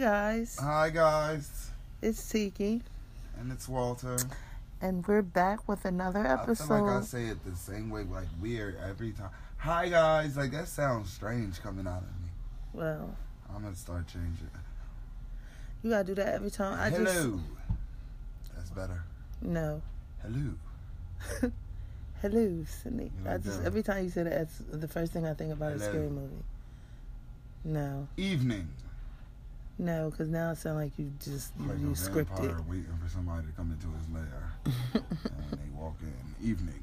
guys, Hi guys, it's Tiki, and it's Walter. and we're back with another episode. I feel like I say it the same way, like weird every time. Hi guys, like that sounds strange coming out of me. Well, I'm gonna start changing. you gotta do that every time. I just Hello. That's better. no. Hello. Hello, Sydney. You I just that? every time you say that, it's the first thing I think about is a scary movie. No, Evening. No, because now it sounds like you just you, Like you scripted. waiting for somebody to come into his lair, and they walk in. Evening.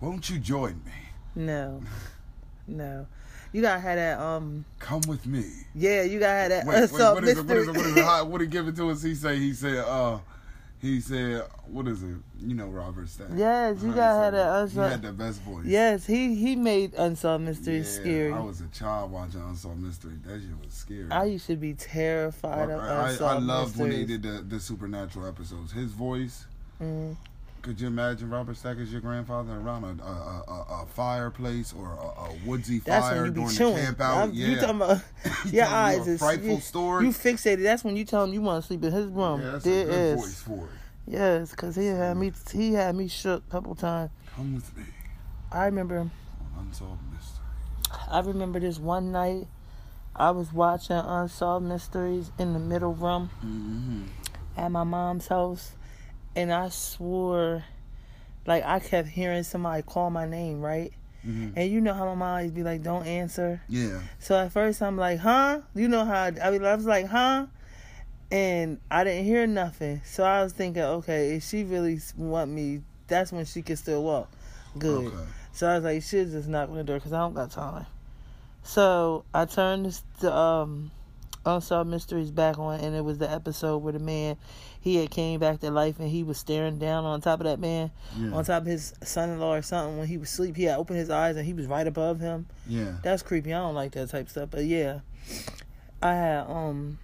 Won't you join me? no, no. You gotta have that. Um, Come with me. yeah, you gotta have that. Wait, wait, what is it? What is it? What is it? How, what did he give it to us? He say. He said. Uh, he said. What is it? You know Robert Stack. Yes, you How he gotta have said that it. He had the best voice. yes, he he made unsolved mysteries Yeah, scary. I was a child watching Unsolved Mystery. That shit was scary. I used to be terrified of I, I, I unsolved loved when they did the, the supernatural episodes. His voice. Mm. Could you imagine Robert Stack as your grandfather around a, a, a, a fireplace or a, a woodsy That's fire when you be during chewing. the camp out? I'm- yeah. You talking about your eyes a is frightful you, story. You fixated. That's when you tell him you want to sleep in his room. yeah, that's There a good is. voice for it. Yes, because he had me. He had me shook a couple times. Come with me I remember. Unsolved Mystery. I remember this one night. I was watching Unsolved Mysteries in the middle room Mm-hmm. at my mom's house, and I swore, like I kept hearing somebody call my name, right? Mm-hmm. And you know how my mom always be like, "Don't answer." Yeah. So at first I'm like, huh? You know how I, I, mean, I was like, huh? And I didn't hear nothing. So I was thinking, okay, if she really want me, that's when she can still walk. Good. Okay. So I was like, she'll just knock on the door because I don't got time. So I turned the um, Unsolved Mysteries back on, and it was the episode where the man, he had came back to life and he was staring down on top of that man, Yeah. on top of his son-in-law or something. When he was asleep, he had opened his eyes and he was right above him. Yeah. That's creepy. I don't like that type stuff. But yeah, I had um,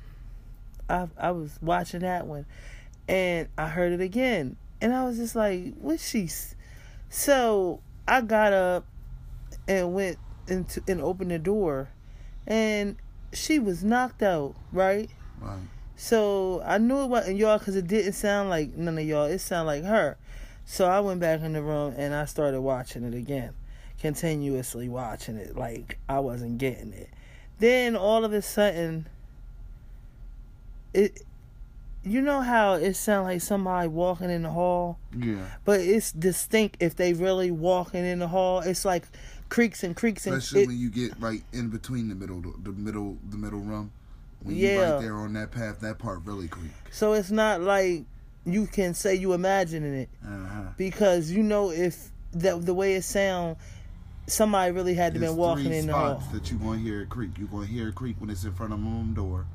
I I was watching that one, and I heard it again, and I was just like, "What she?" So I got up and went into and opened the door, and she was knocked out. Right. Right. So I knew it wasn't y'all because it didn't sound like none of y'all. It sounded like her. So I went back in the room and I started watching it again, continuously watching it like I wasn't getting it. Then all of a sudden, it, you know how it sounds like somebody walking in the hall, Yeah. but it's distinct if they really walking in the hall. It's like creaks and creaks and Especially it, when you get right in between the middle, the middle, the middle room. When Yeah. right there on that path, that part really creaks. so it's not like you can say you imagining it. Uh-huh. because you know if the the way it sound, somebody really had to There's been walking three in the hall. that you gonna hear it creak. You're gonna hear it creak when it's in front of the room door.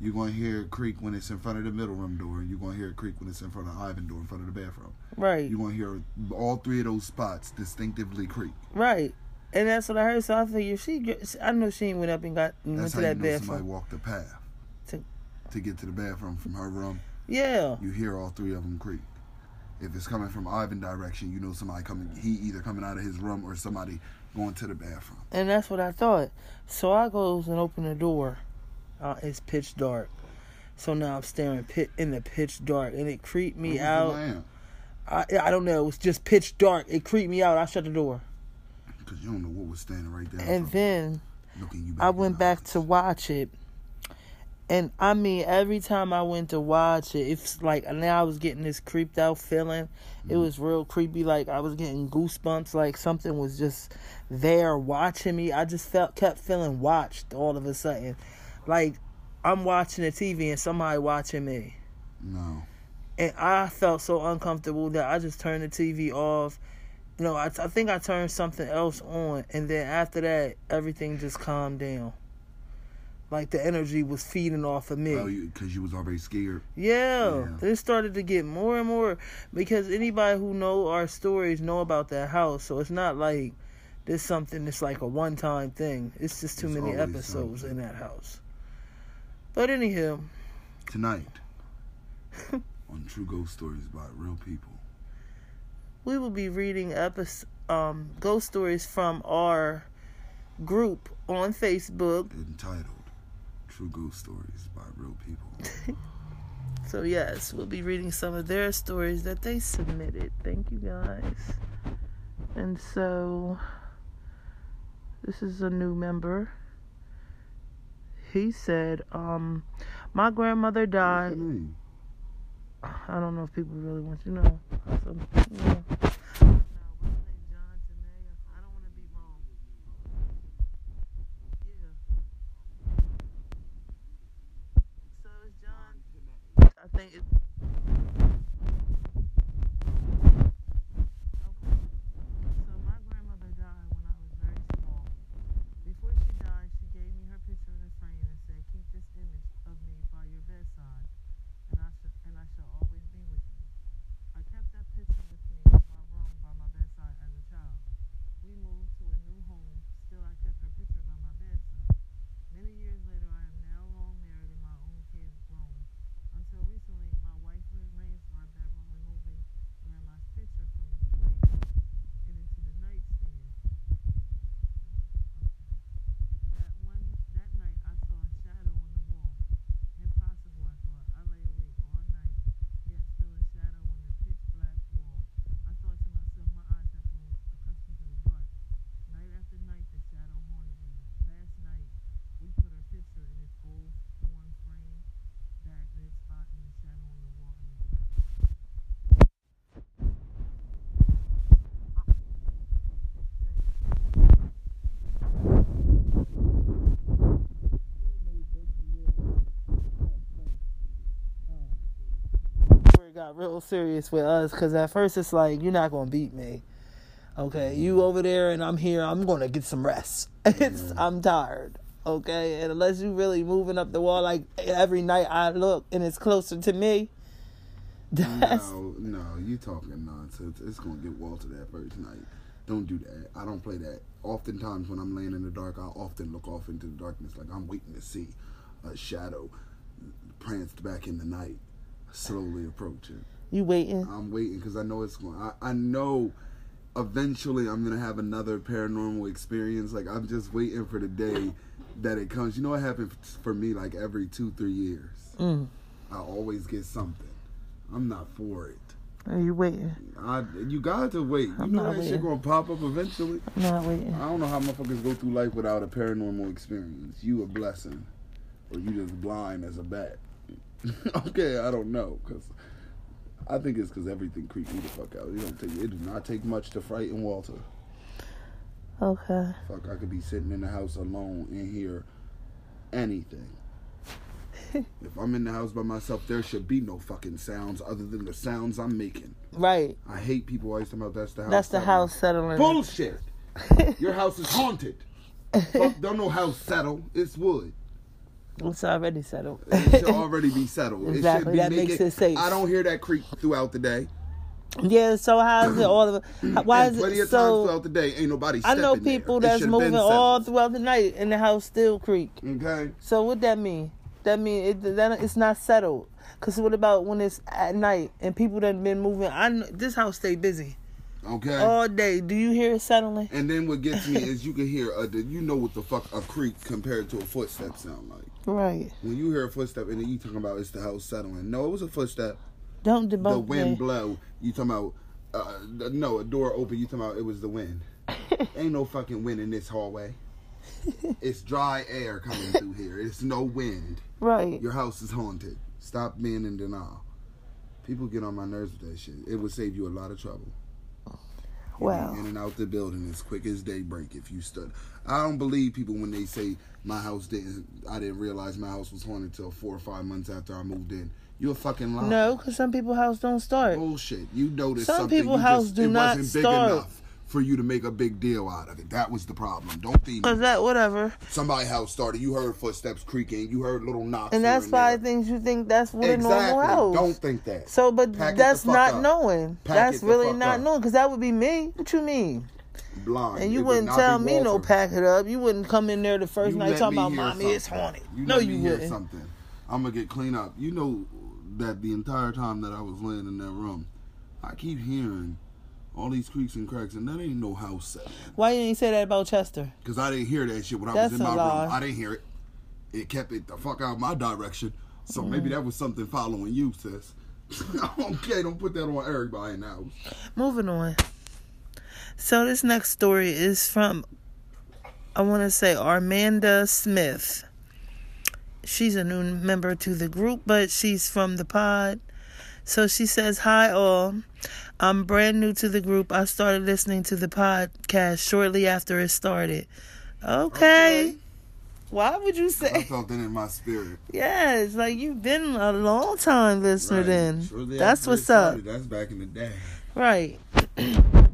You're gonna hear it creak when it's in front of the middle room door. You're gonna hear it creak when it's in front of the Ivan door in front of the bathroom. Right, You're gonna hear all three of those spots distinctively creak. right, and that's what I heard. So I figured she, I know she went up and got went to how you that bathroom. somebody walked the path To- to get to the bathroom from her room. Yeah, You hear all three of them creak. If it's coming from Ivan direction, you know somebody coming. He either coming out of his room or somebody going to the bathroom. and that's what I thought. So I goes and open the door. Uh, it's pitch dark. So now I'm staring pit in the pitch dark, and it creeped me out. I I don't know. It was just pitch dark. It creeped me out. I shut the door, Cause you don't know what was standing right there. and then looking you back I went back to watch it. And I mean, every time I went to watch it, it's like now I was getting this creeped out feeling. It Mm. was real creepy. Like I was getting goosebumps. Like something was just there watching me. I just felt kept feeling watched all of a sudden. Like I'm watching the TV and somebody watching me. No. And I felt so uncomfortable that I just turned the TV off. Know, I, I think I turned something else on, and then after that, everything just calmed down. Like the energy was feeding off of me. Oh, because you was already scared. yeah, Yeah. it started to get more and more because anybody who know our stories know about that house. So it's not like this something that's like a one time thing. It's just too It's many episodes something. in that house. But anyhow, Tonight on True Ghost Stories about Real People. We will be reading episode, um, ghost stories from our group on Facebook. entitled True ghost stories by real people. So yes, we'll be reading some of their stories that they submitted. Thank you guys. And so this is a new member. He said, um, my grandmother died. I don't know if people really want to know. So, yeah. So it's John. I think it's. Okay. So my grandmother died when I was very small. Before she died, she gave me her picture in a frame and said, "Keep this image of me by your bedside, and I shall and I shall always be with you." I kept that picture with me in my room by my bedside as a child. We moved to a new home. Still, I kept her picture by my bedside. Many years later, I am now long married in my own kid's room. Until recently, my wife rearranged our bedroom, removing Grandma's picture from its place and into the nightstand. That one, that night, I saw a shadow on the wall. Impossible, I thought. I lay awake all night, yet still a shadow on the pitch black wall. I thought to myself, my eyes have grown accustomed to the dark. Night after night, the shadow haunted me. Last night, we put her picture in its gold worn frame, that red spot and the shadow on the wall in the dark. Where it got real serious with us, because at first it's like, you're not going to beat me. Okay, you over there and I'm here. I'm going to get some rest. It's mm-hmm. I'm tired. Okay, and unless you really moving up the wall, like every night I look and it's closer to me. That's No, no, you talking nonsense. It's gonna get Walter that first night. Don't do that. I don't play that. Oftentimes when I'm laying in the dark, I often look off into the darkness like I'm waiting to see a shadow pranced back in the night, slowly approaching. you waiting. I'm waiting because I know it's going. I, I know eventually I'm gonna have another paranormal experience. Like I'm just waiting for the day that it comes. You know what happens for me? Like every two, three years, Mm. I always get something. I'm not for it. Are you waiting? I, you got to wait. You I'm know not that shit waiting. gonna pop up eventually. I'm not waiting. I don't know how motherfuckers go through life without a paranormal experience. You a blessing, or you just blind as a bat. okay, I don't know, cause I think it's cause everything creeped me the fuck out. It don't take it do not take much to frighten Walter. Okay. Fuck, I could be sitting in the house alone and hear anything. if I'm in the house by myself, there should be no fucking sounds other than the sounds I'm making. Right. I hate people always talking about that's the house. That's the house settling. Bullshit. Your house is haunted. Fuck, don't know house settle. It's wood. It's already settled. It should already be settled. It Exactly, should be that makes it safe. I don't hear that creak throughout the day. yeah. So how is it all of? Why and is plenty it of times so? throughout the day, ain't nobody. I know stepping there. people that's moving all throughout the night and the house still creak. Okay. So what that mean? That mean it that it's not settled. Cause what about when it's at night and people that been moving? I kn- this house stay busy Okay. all day. Do you hear it settling? and then what gets me is you can hear a, you know what the fuck a creak compared to a footstep sound like. Right. When you hear a footstep and then you talking about it's the house settling. No, it was a footstep. Don't debunk the wind blow. You talking about uh, no a door open. You talking about it was the wind. Ain't no fucking wind in this hallway. it's dry air coming through here. It's no wind. Right. Your house is haunted. Stop being in denial. People get on my nerves with that shit. It would save you a lot of trouble. Wow. In and out the building as quick as daybreak if you stood. I don't believe people when they say my house didn't. I didn't realize my house was haunted until four or five months after I moved in. You're fucking lying. No, cause some people house don't start. Bullshit. You noticed Some something. people you house just, do it not wasn't big start. enough for you to make a big deal out of it. That was the problem. Don't be Cause that whatever. somebody house started. You heard footsteps creaking. You heard little knocks. And that's why things you think that's what exactly. a normal house. Don't think that. So, but Pack that's not up. knowing. Pack that's really not up. knowing, because that would be me. What you mean? Blind. And you It would wouldn't tell me no pack it up. You wouldn't come in there the first You night talking about mommy, it's haunted. You no, you wouldn't. something. I'm gonna get clean up. You know that the entire time that I was laying in that room, I keep hearing all these creaks and cracks, and that ain't no house setting. Why you didn't you say that about Chester? Cause I didn't hear that shit when I That's was in my lie. room. I didn't hear it. it kept it the fuck out my direction. So maybe mm. that was something following you, sis. okay, don't put that on everybody now. Moving on. So this next story is from I want to say Armanda Smith. She's a new member to the group, but she's from the pod. So she says, Hi, all. I'm brand new to the group. I started listening to the podcast shortly after it started. Okay. Okay. Why would you say? I felt that in my spirit. Yes, like you've been a long time listener Right. then. Shortly That's it what's up. That's back in the day. Right.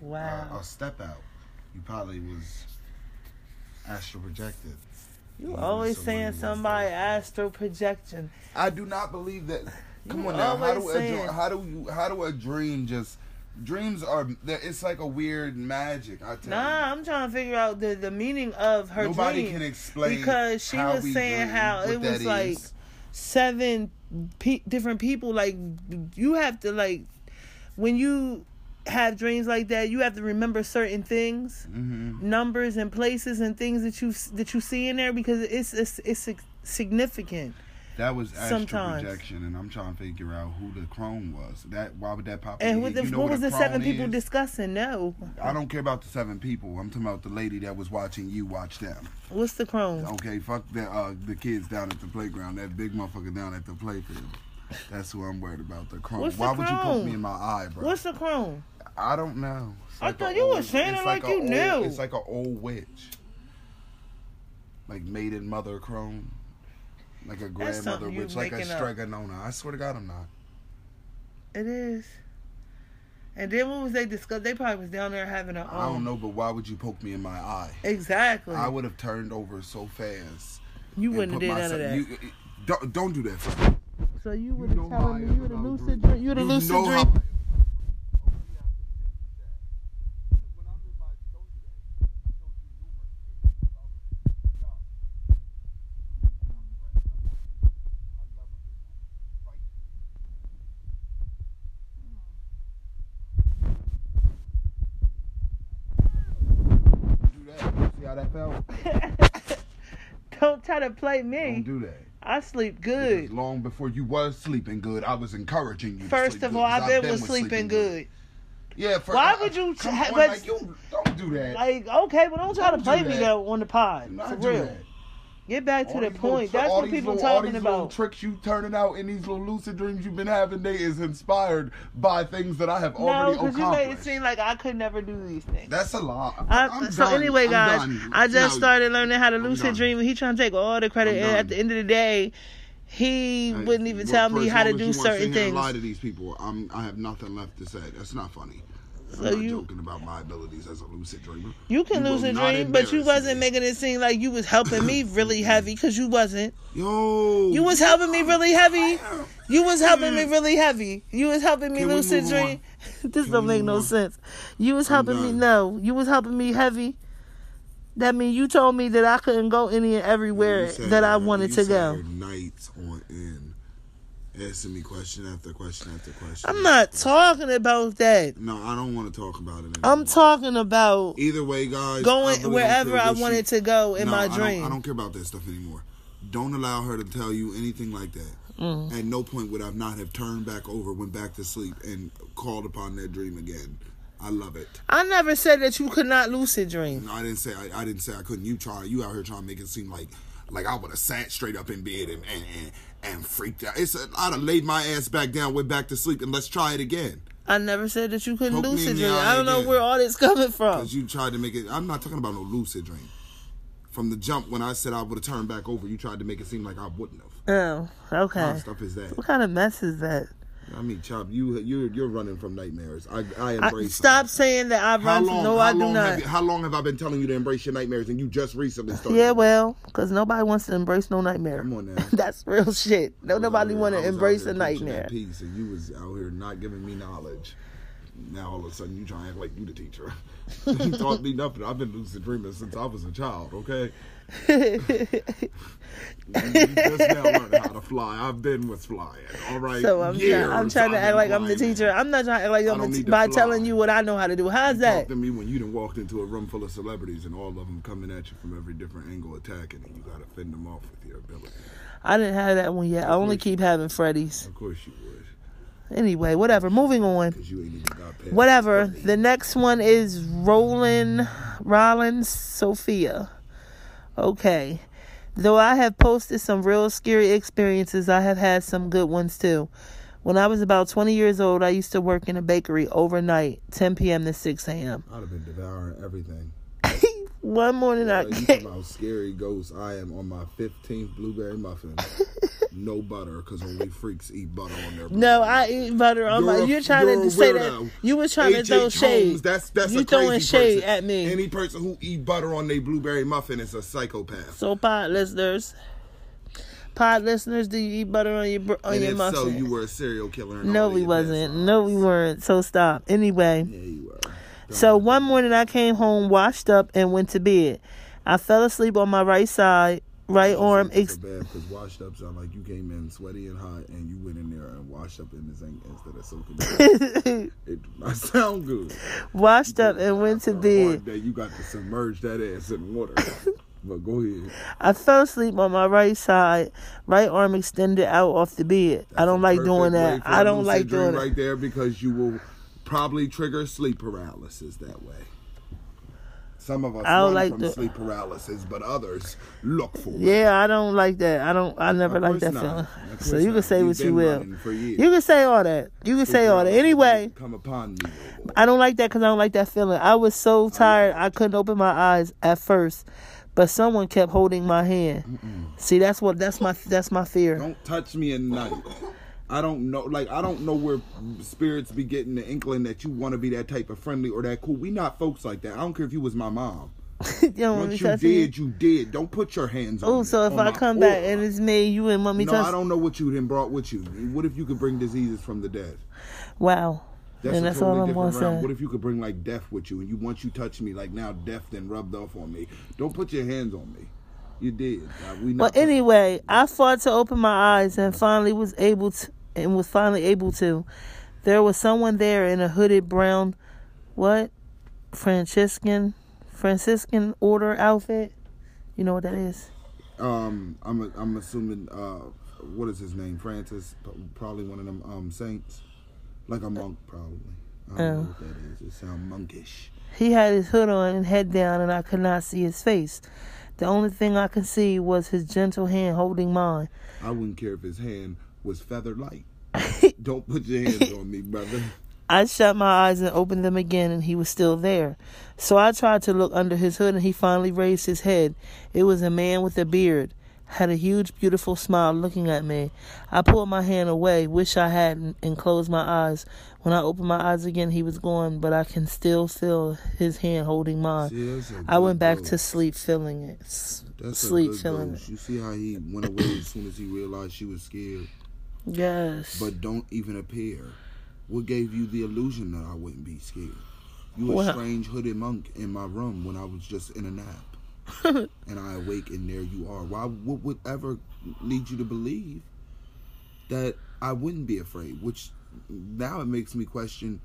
Wow. Uh, a step out. You probably was astral projected. You always saying somebody astral projection. I do not believe that. Come You on now. How do a how do you how do a dream just dreams are it's like a weird magic. I tell Nah, I'm trying to figure out the, the meaning of her you. Nobody dream can explain because she was saying dream, how it was like is. seven pe- different people. Like you have to like when you have dreams like that, you have to remember certain things, Mhm. numbers and places and things that you that you see in there because it's it's it's significant. That was astral Sometimes. projection, and I'm trying to figure out who the crone was. That why would that pop? Up? And what, the, You know what was the seven crone people discussing? No, I don't care about the seven people. I'm talking about the lady that was watching you watch them. what's the crone? Okay, fuck the uh, the kids down at the playground. That big motherfucker down at the playfield. That's who I'm worried about. The crone. What's the Why would you poke me in my eye, bro? What's the crone? I don't know. It's I a thought you was old- saying it's it like a you old- knew. It's like an old witch, like maiden mother crone, like a grandmother witch, like a making up. Strega Nona. I swear to God, I'm not. It is. And then what was they discuss? They probably was down there having a. Um, I don't know, but why would you poke me in my eye? Exactly. I would have turned over so fast. you wouldn't have put did none of that. You, don't, don't do that. So you You would have know telling me you would have about lucid dreams. dream. You would have You lucid know dream. am. When I'm in my- don't do that. I told you numerous occasions, I was- y'all. I'm friends, I'm not- I love a good night. Fight Do that. See how that felt? Don't play Don't me. do that. I sleep Because good. Long before you was sleeping good, I was encouraging you. to First sleep of good, all, 'cause I've been was was sleeping good. Yeah. For, Why would you ha- on, but- like you don't do that. Like okay, but don't try to Don't play do me that. though on the pod. Do not For do real. that. Get back to the point. tri- That's what people little- all talking these little about. tricks you turning out in these little lucid dreams you've been having, they is inspired by things that I have No, already because you made it seem like I could never do these things. That's a lie. I, I'm so done. anyway, guys. I just No, started learning how to lucid dream. He trying to take all the credit, and at the end of the day, he Hey, wouldn't even tell me how to do you wanna sit certain things. Lie to these people. I'm, I have nothing left to say. That's not funny. I'm not you- joking about my abilities as a lucid dreamer. You can will lucid dream, but you wasn't making it seem like you was helping me really heavy because you wasn't. Yo, You was helping me really heavy. You was helping me really heavy. You was helping me lucid dream. this Can don't make no on? sense. You was helping me. No, you was helping me heavy. That mean you told me that I couldn't go any and everywhere that I wanted to go. Nights on end, asking me question after question after question. I'm not talking about that. No, I don't want to talk about it. Anymore. I'm talking about Either way, guys. I going really wherever I wanted to go in No, my I don't- dream. I don't care about that stuff anymore. Don't allow her to tell you anything like that. Mm. At no point would I not have turned back over, went back to sleep, and called upon that dream again. I love it. I never said that you could not lucid dream. No, I didn't say I, I didn't say I couldn't. You try. You out here trying to make it seem like like I would have sat straight up in bed and and, and, and freaked out. It's a, I'd have laid my ass back down, went back to sleep, and let's try it again. I never said that you couldn't Poke lucid dream. I don't know again. where all this coming from. Because you tried to make it. I'm not talking about no lucid dream. From the jump, when I said I would have turned back over, you tried to make it seem like I wouldn't have. Oh, What okay. stuff is that? What kind of mess is that? I mean, Chop, you you're you're running from nightmares. I I I, embrace. stop them. saying that I run. Long, from, no, I do not. you, how long have I been telling you to embrace your nightmares, and you just recently started? Yeah, well, because nobody wants to embrace no nightmare. Come on now. That's real shit. No, nobody want to embrace a nightmare. Peace, and you was out here not giving me knowledge. Now all of a sudden you trying to act like you the teacher. you taught me nothing. I've been lucid dreaming since I was a child. Okay. You just now learning how to fly. I've been with flying. All right. So I'm trying, I'm trying to act like I'm the teacher. I'm not trying to act like I'm the by telling you what I know how to do. How's Talk that? to me when you done walked into a room full of celebrities and all of them coming at you from every different angle attacking, and you got to fend them off with your ability. I didn't have that one yet. I only keep having Freddy's. Of course you would, Anyway, whatever. Moving on. you ain't even got. Whatever. The next one is Roland Rollins Sophia. Okay. Though I have posted some real scary experiences, I have had some good ones too. When I was about 20 years old, I used to work in a bakery overnight, 10 p.m. to 6 a.m. I'd have been devouring everything. One morning I Uh, you talking about scary ghosts? I am on my fifteenth blueberry muffin. no butter, because only freaks eat butter on their. No, I eat butter on my. You're a- You're trying you're to say that you was trying to throw Holmes, shade. That's that's you throwing shade person. at me. Any person who eat butter on their blueberry muffin is a psychopath. So, pod listeners, pod listeners, do you eat butter on your on and your if muffin? so, you were a serial killer. no, we wasn't. No, we weren't. So stop. Anyway, Yeah, you were. So one morning I came home, washed up, and went to bed. I fell asleep on my right side, right arm. Ex- bad because washed up sound like you came in sweaty and hot, and you went in there and washed up in the zinc instead of soaking. it do not sound good. washed up and went to bed. day, you got to submerge that ass in water. but go ahead. I fell asleep on my right side, right arm extended out off the bed. I don't like doing that. I don't like doing it. right there because you will probably trigger sleep paralysis that way. Some of us I don't run like from sleep paralysis, but others look for it. Yeah, I don't like that. I don't. I never like that feeling. So you can not. say You've what you will. You can say all that. You can say all that. Anyway, come upon me. boy. I don't like that because I don't like that feeling. I was so tired I couldn't open my eyes at first, but someone kept holding my hand. See, that's what that's my that's my fear. Don't touch me at night. I don't know, like I don't know where spirits be getting the inkling that you want to be that type of friendly or that cool. We not folks like that. I don't care if you was my mom. you don't want me Once you touching you. did, you did. Don't put your hands on Oh, so if I come back and it's me, you want me no, touch? I don't know what you then brought with you. What if you could bring diseases from the dead? Wow. That's and a that's totally different realm. say. What if you could bring like death with you, and you once you touch me, like now death then rubbed off on me. Don't put your hands on me. You did. Uh, we Well, anyway, I fought to open my eyes and finally was able to, and was finally able to. There was someone there in a hooded brown, what, Franciscan, Franciscan order outfit. You know what that is? Um, I'm I'm assuming. Uh, what is his name? Francis. Probably one of them um saints, like a monk, probably. I don't Oh. know what that is. It sounds monkish. He had his hood on and head down, and I could not see his face. The only thing I could see was his gentle hand holding mine. I wouldn't care if his hand was feather light. Don't put your hands on me, brother. I shut my eyes and opened them again, and he was still there. So I tried to look under his hood, and he finally raised his head. It was a man with a beard, had a huge, beautiful smile looking at me. I pulled my hand away, wish I hadn't, and closed my eyes. When I opened my eyes again, he was gone, but I can still feel his hand holding mine. See, I went back to sleep, feeling it. S- That's sleep, feeling ghost. You see how he went away as soon as he realized she was scared, it. Yes. but don't even appear. What gave you the illusion that I wouldn't be scared? You a Well- strange hooded monk in my room when I was just in a nap, and I awake and there you are. Why? What would ever lead you to believe that I wouldn't be afraid? Which now it makes me question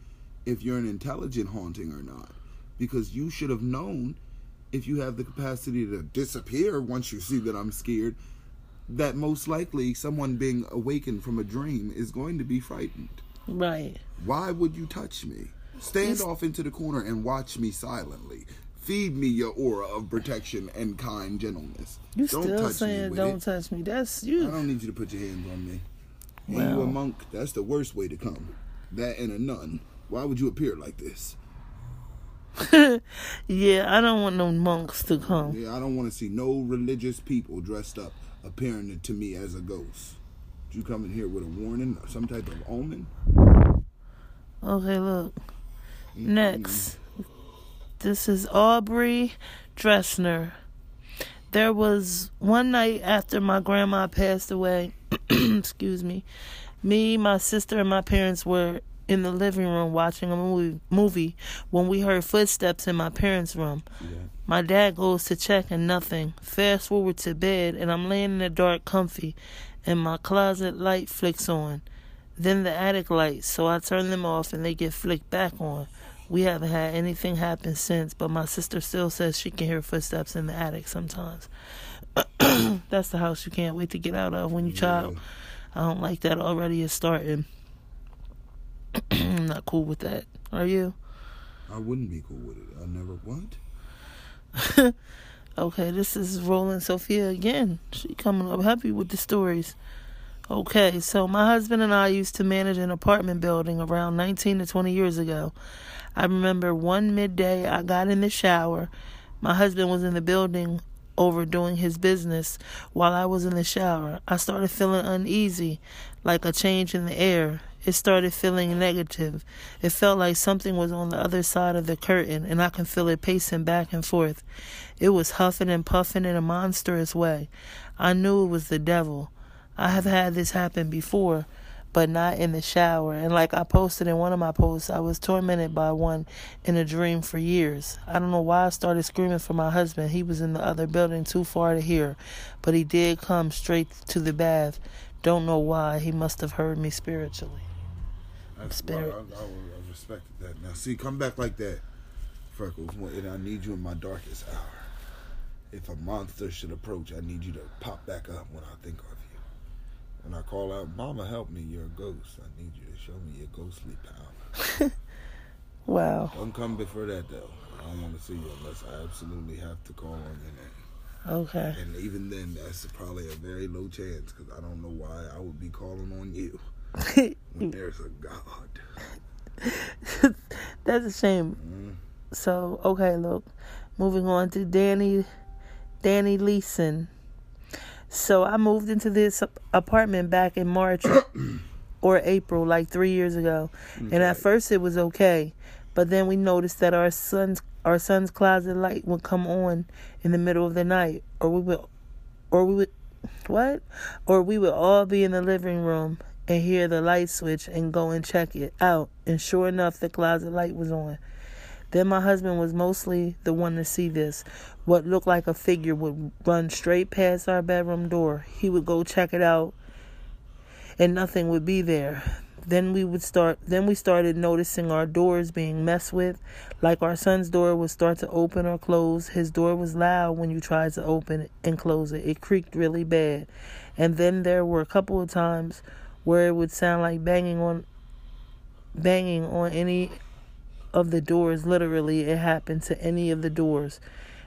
if you're an intelligent haunting or not, because you should have known if you have the capacity to disappear once you see that I'm scared, that most likely someone being awakened from a dream is going to be frightened. right. Why would you touch me? Stand Yes. off into the corner and watch me silently. Feed me your aura of protection and kind gentleness. You don't still touch saying don't it. touch me. That's you. I don't need you to put your hands on me. And you a monk, that's the worst way to come. That and a nun. Why would you appear like this? yeah, I don't want no monks to come. Yeah, I don't want to see no religious people dressed up appearing to me as a ghost. Did you come in here with a warning, some type of omen? Okay, look. Mm-hmm. Next. This is Aubrey Dressner. There was one night after my grandma passed away, excuse me, me, my sister, and my parents were in the living room watching a movie, movie when we heard footsteps in my parents' room. Yeah. My dad goes to check and nothing. Fast forward to bed and I'm laying in the dark comfy and my closet light flicks on. Then the attic lights, so I turn them off and they get flicked back on. We haven't had anything happen since, but my sister still says she can hear footsteps in the attic sometimes. That's the house you can't wait to get out of when you child. I don't like that already. It's starting. I'm not cool with that. Are you? I wouldn't be cool with it. I never would. Okay, this is Roland Sophia again. She coming up happy with the stories. Okay, so my husband and I used to manage an apartment building around 19 to 20 years ago. I remember one midday I got in the shower. My husband was in the building overdoing his business while I was in the shower. I started feeling uneasy, like a change in the air. It started feeling negative. It felt like something was on the other side of the curtain, and I can feel it pacing back and forth. It was huffing and puffing in a monstrous way. I knew it was the devil. I have had this happen before, but not in the shower. And like I posted in one of my posts, I was tormented by one in a dream for years. I don't know why I started screaming for my husband. He was in the other building too far to hear, but he did come straight to the bath. Don't know why. He must have heard me spiritually. That's Spirit. I, I, I respected that. Now, see, come back like that, Freckles. And I need you in my darkest hour. If a monster should approach, I need you to pop back up when I think of you. When I call out, Mama, help me, you're a ghost. I need you to show me your ghostly power. Wow. Don't come before that, though. I don't want to see you unless I absolutely have to call on your name. Okay. And even then, that's probably a very low chance because I don't know why I would be calling on you there's a God. That's a shame. Mm. So okay, look, moving on to Danny, Danny Leeson. So I moved into this apartment back in March or April, like three years ago, and at first it was okay, but then we noticed that our son's our son's closet light would come on in the middle of the night, or we would, or we would, what, or we would all be in the living room and hear the light switch and go and check it out, and sure enough, the closet light was on. Then my husband was mostly the one to see this. What looked like a figure would run straight past our bedroom door. He would go check it out and nothing would be there. Then we would start then we started noticing our doors being messed with. Like our son's door would start to open or close. His door was loud when you tried to open and close it. It creaked really bad. And then there were a couple of times where it would sound like banging on banging on any of the doors literally it happened to any of the doors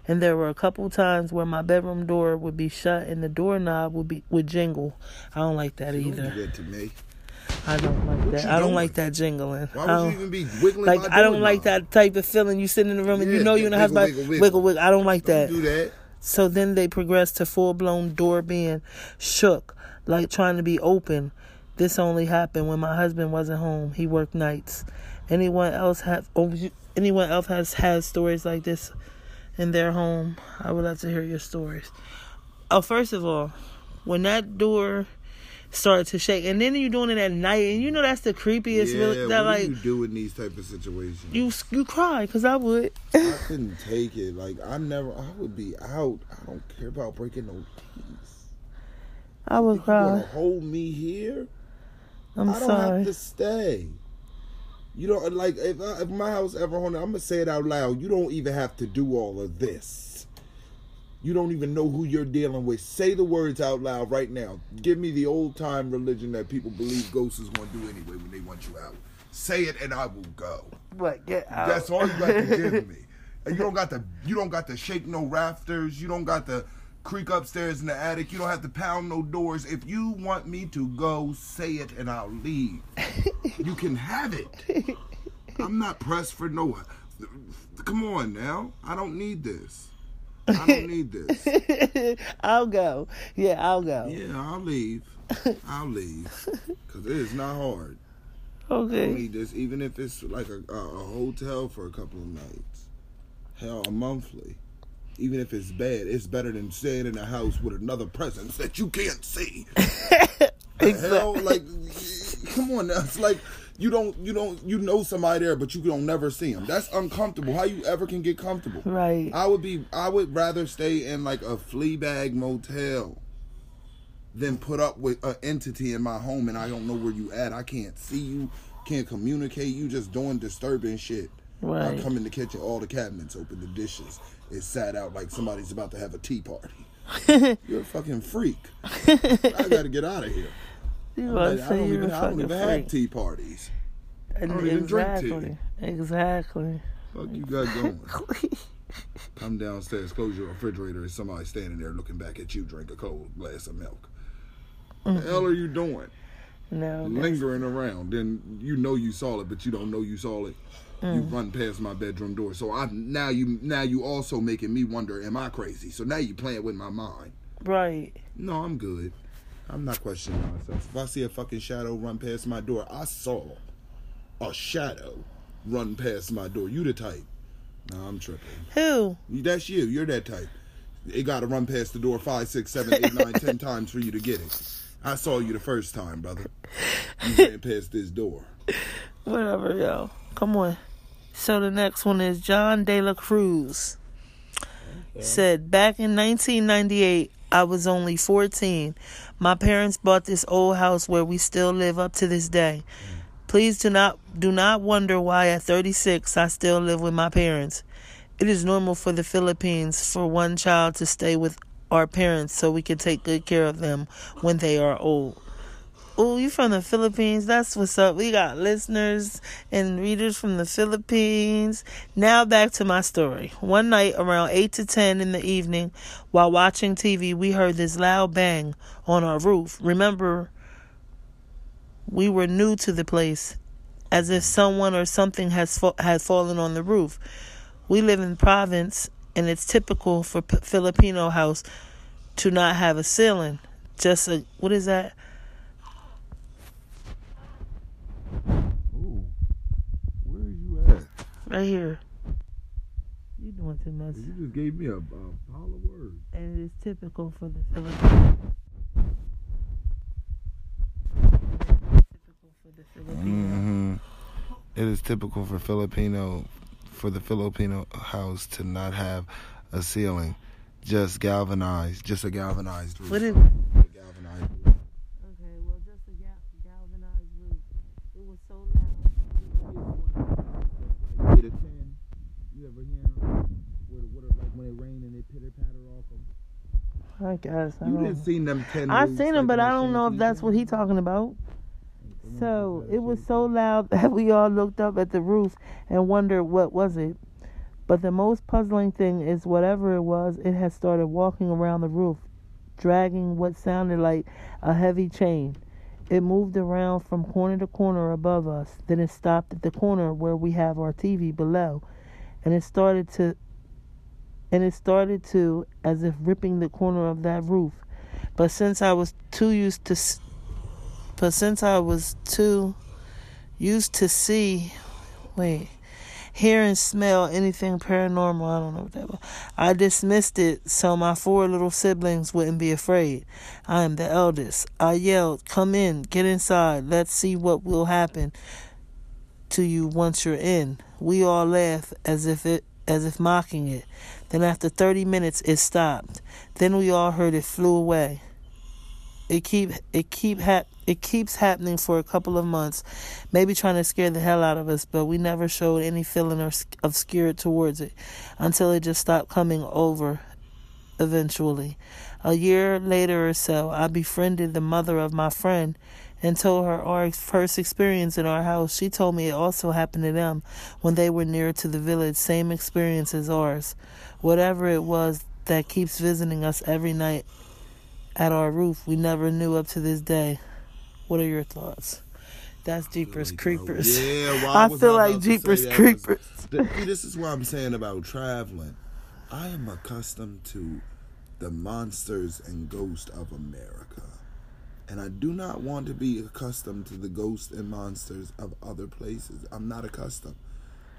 And there were a couple times where my bedroom door would be shut and the doorknob would be would jingle. I don't like that either. do that to me. I don't like What that. I don't doing? like that jingling. Why I would don't- you even be wiggling like I don't like that type of feeling. You sit in the room and you know you're in the house, like wiggle, wiggle, wiggle. I don't like that. Don't do that. So then they progressed to full blown door being shook, like trying to be open. This only happened when my husband wasn't home. He worked nights. Anyone else have oh, anyone else has had stories like this in their home? I would love to hear your stories. Oh, first of all, when that door started to shake, and then you're doing it at night, and you know that's the creepiest. yeah, really, that what like do you do in these type of situations? you you cry because I would. I couldn't take it. Like I never. I would be out. I don't care about breaking no keys. I would You cry. hold me here? I'm I don't sorry. have to stay. You don't like if I, if my house ever haunted. I'm gonna say it out loud. You don't even have to do all of this. You don't even know who you're dealing with. Say the words out loud right now. Give me the old time religion that people believe ghosts is gonna do anyway when they want you out. Say it and I will go. But get out. That's all you got to give me. And you don't got to you don't got to shake no rafters. You don't got to creak upstairs in the attic. You don't have to pound no doors. If you want me to go, say it and I'll leave. you can have it. I'm not pressed for no. Come on now. I don't need this. I don't need this. I'll go. Yeah, I'll go. Yeah, I'll leave. I'll leave. Cause it is not hard. Okay. I don't need this, even if it's like a, a, hotel for a couple of nights. Hell, a monthly. Even if it's bad, it's better than staying in a house with another presence that you can't see. exactly. Hell, like, come on, now. it's like you don't, you don't, you know somebody there, but you don't never see them. That's uncomfortable. How you ever can get comfortable? Right. I would be, I would rather stay in like a flea bag motel than put up with an entity in my home and I don't know where you at. I can't see you, can't communicate. You just doing disturbing shit. Right. I come in the kitchen, all the cabinets open, the dishes is sat out like somebody's about to have a tea party. You're a fucking freak. I gotta get out of here. You Like, I don't even, I don't even have tea parties. And don't even drink tea. exactly. Exactly. Fuck you got going. Come downstairs, close your refrigerator, and somebody standing there looking back at you, drink a cold glass of milk. What the hell are you doing? No. Lingering around. Then you know you saw it, but you don't know you saw it. You Mm. run past my bedroom door. So I now you now you also making me wonder, am I crazy? So now you playing with my mind. Right. No, I'm good. I'm not questioning myself. If I see a fucking shadow run past my door, I saw a shadow run past my door. You the type. No, I'm tripping. Who? That's you. You're that type. It got to run past the door five, six, seven, eight, nine, ten times for you to get it. I saw you the first time, brother. You ran past this door. Whatever, yo. Come on. So the next one is John De La Cruz. Said back in 1998, I was only 14. My parents bought this old house where we still live up to this day. Please do not do not wonder why at 36 I still live with my parents. It is normal for the Philippines for one child to stay with our parents so we can take good care of them when they are old. Oh, you from the Philippines? That's what's up. We got listeners and readers from the Philippines. Now back to my story. One night around 8 to 10 in the evening, while watching TV, we heard this loud bang on our roof. Remember, we were new to the place, as if someone or something has fa- had fallen on the roof. We live in province, and it's typical for P- Filipino house to not have a ceiling. Just a what is that? Ooh. Where are you at? Right here. You doing too much. You just gave me a, a pile of words. And it is typical for the Philippines. Typical for the Filipino. Mm-hmm. It is typical for Filipino, for the Filipino house to not have a ceiling, just galvanized, just a galvanized roof. What is? A galvanized roof. Okay, well, just a gal- galvanized roof. It was so loud. Like eight or ten. You ever hear 'em? Where the water, like when it rain and they pitter patter off them. I guess. I You didn't seen them ten. I seen him, but I don't know if that's what and- he talking about. So it was so loud that we all looked up at the roof and wondered what was it. But the most puzzling thing is whatever it was, it had started walking around the roof, dragging what sounded like a heavy chain. It moved around from corner to corner above us. Then it stopped at the corner where we have our TV below, and it started to and it started to as if ripping the corner of that roof. But since I was too used to but since I was too used to see wait hear and smell anything paranormal. I don't know what that was. I dismissed it so my four little siblings wouldn't be afraid. I am the eldest. I yelled, Come in, get inside, let's see what will happen to you once you're in. We all laughed as if it as if mocking it. Then after 30 minutes it stopped. Then we all heard it flew away. It keep it keep hap- it keeps happening for a couple of months, maybe trying to scare the hell out of us, but we never showed any feeling of scared towards it until it just stopped coming over eventually. A year later or so, I befriended the mother of my friend and told her our first experience in our house. She told me it also happened to them when they were near to the village, same experience as ours. Whatever it was that keeps visiting us every night at our roof, we never knew up to this day. What are your thoughts? That's Jeepers Creepers. Yeah, well, I, I, feel like Jeepers Creepers. Was, this is what I'm saying about traveling. I am accustomed to the monsters and ghosts of America. And I do not want to be accustomed to the ghosts and monsters of other places. I'm not accustomed.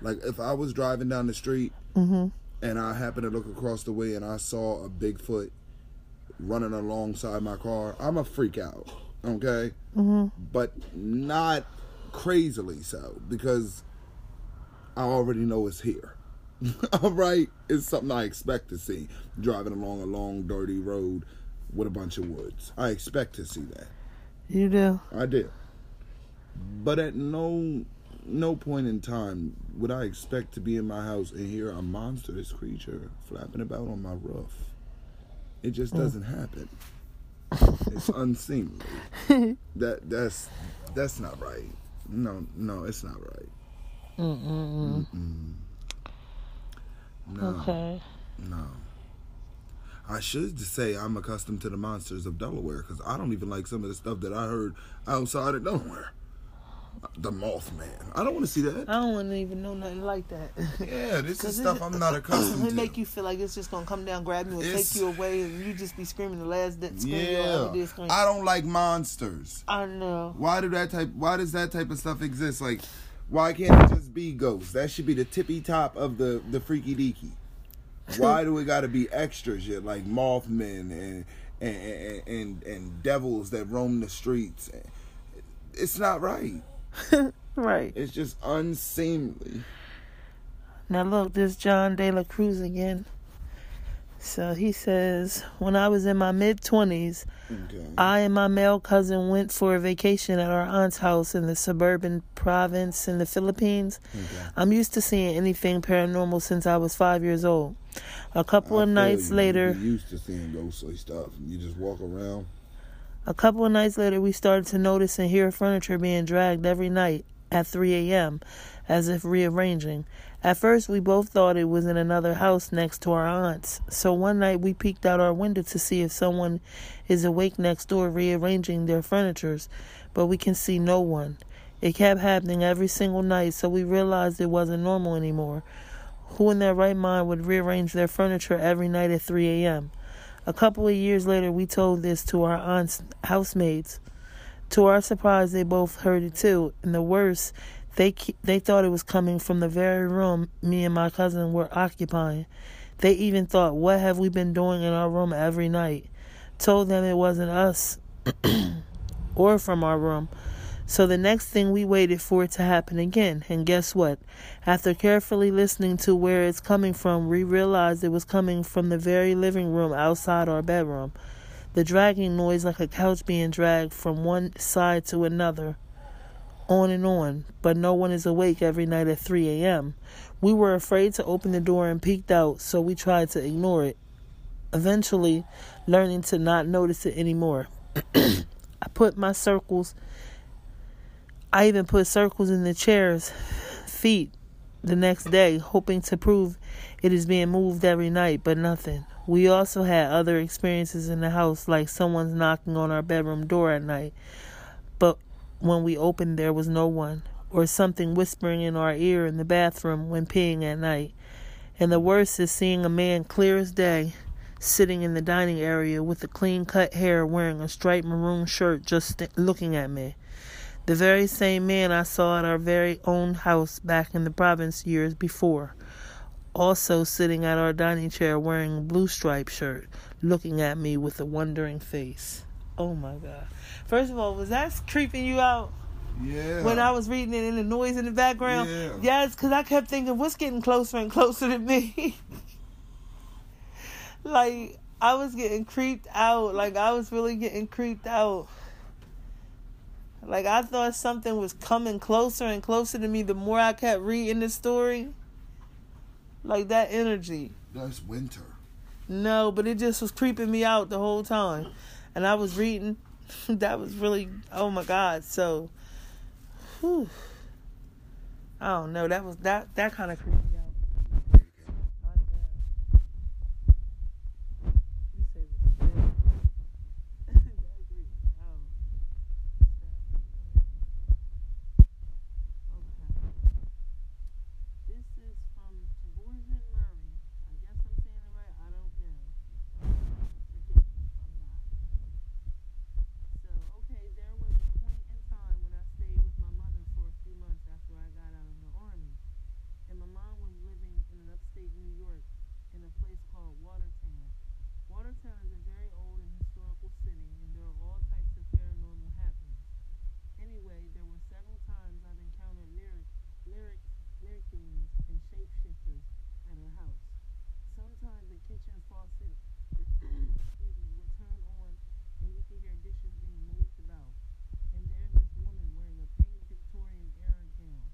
Like if I was driving down the street mm-hmm. and I happened to look across the way and I saw a Bigfoot running alongside my car, I'm a freak out okay? Mm-hmm. But not crazily so because I already know it's here. All right, it's something I expect to see driving along a long, dirty road with a bunch of woods. I expect to see that. You do. I do. But at no no point in time would I expect to be in my house and hear a monstrous creature flapping about on my roof. It just mm. doesn't happen. It's unseemly. that that's that's not right. No, no, it's not right. Mm-mm. Mm-mm. No. Okay. No. I should say I'm accustomed to the monsters of Delaware because I don't even like some of the stuff that I heard outside of Delaware the Mothman. I don't want to see that. I don't want to even know nothing like that. Yeah, this is stuff I'm not accustomed to. it make you feel like it's just gonna come down, grab you, and it's, take you away, and you just be screaming the last that scream yeah. you ever I don't like monsters. I know. Why do that type? Why does that type of stuff exist? Like, why can't it just be ghosts? That should be the tippy top of the the freaky deaky. Why do we got to be extra shit like Mothmen and and, and and and devils that roam the streets? It's not right. right. It's just unseemly. Now look, this John De La Cruz again. So he says, when I was in my mid twenties, okay. I and my male cousin went for a vacation at our aunt's house in the suburban province in the Philippines. Okay. I'm used to seeing anything paranormal since I was five years old. A couple I of nights you, later, used to seeing ghostly stuff. You just walk around. A couple of nights later, we started to notice and hear furniture being dragged every night at 3 a.m., as if rearranging. At first, we both thought it was in another house next to our aunt's. So one night, we peeked out our window to see if someone is awake next door rearranging their furnitures, but we can see no one. It kept happening every single night, so we realized it wasn't normal anymore. Who in their right mind would rearrange their furniture every night at 3 a.m.? A couple of years later, we told this to our aunt's housemates. To our surprise, they both heard it too. And the worst, they they thought it was coming from the very room me and my cousin were occupying. They even thought, "What have we been doing in our room every night?" Told them it wasn't us or from our room. So the next thing we waited for it to happen again, and guess what? After carefully listening to where it's coming from, we realized it was coming from the very living room outside our bedroom. The dragging noise like a couch being dragged from one side to another, on and on, but no one is awake every night at 3 a.m. We were afraid to open the door and peeked out, so we tried to ignore it. Eventually, learning to not notice it anymore. I put my circles I even put circles in the chairs, feet, the next day, hoping to prove it is being moved every night, but nothing. We also had other experiences in the house, like someone's knocking on our bedroom door at night, but when we opened, there was no one, or something whispering in our ear in the bathroom when peeing at night. And the worst is seeing a man clear as day sitting in the dining area with the clean cut hair wearing a striped maroon shirt just st- looking at me. The very same man I saw at our very own house back in the province years before. Also sitting at our dining chair wearing a blue striped shirt, looking at me with a wondering face. Oh my God. First of all, was that creeping you out? Yeah. when I was reading it and the noise in the background. Yeah. Yes, because I kept thinking, what's getting closer and closer to me? like, I was getting creeped out. Like, I was really getting creeped out. Like, I thought something was coming closer and closer to me the more I kept reading the story. Like, that energy. That's winter. No, but it just was creeping me out the whole time. And I was reading. that was really, oh my God. So, whew. I don't know. That was, that, that kind of creeped me out. You say it was good. I agree. Um, Okay. This is from Taborjan Murray. I guess I'm saying it right. I don't know. Forgive me if I'm not. So, okay, there was a point in time when I stayed with my mother for a few months after I got out of the army. And my mom was living in an upstate New York in a place called Watertown. Watertown is a very old and historical city, and there are all types of paranormal happenings. Anyway, there were several times I've encountered lyric, lyric, lyric demons and shapeshifters at her house. Sometimes the kitchen faucet, excuse me, would turn on and you could hear dishes being moved about. And there's this woman wearing a pink Victorian era gown,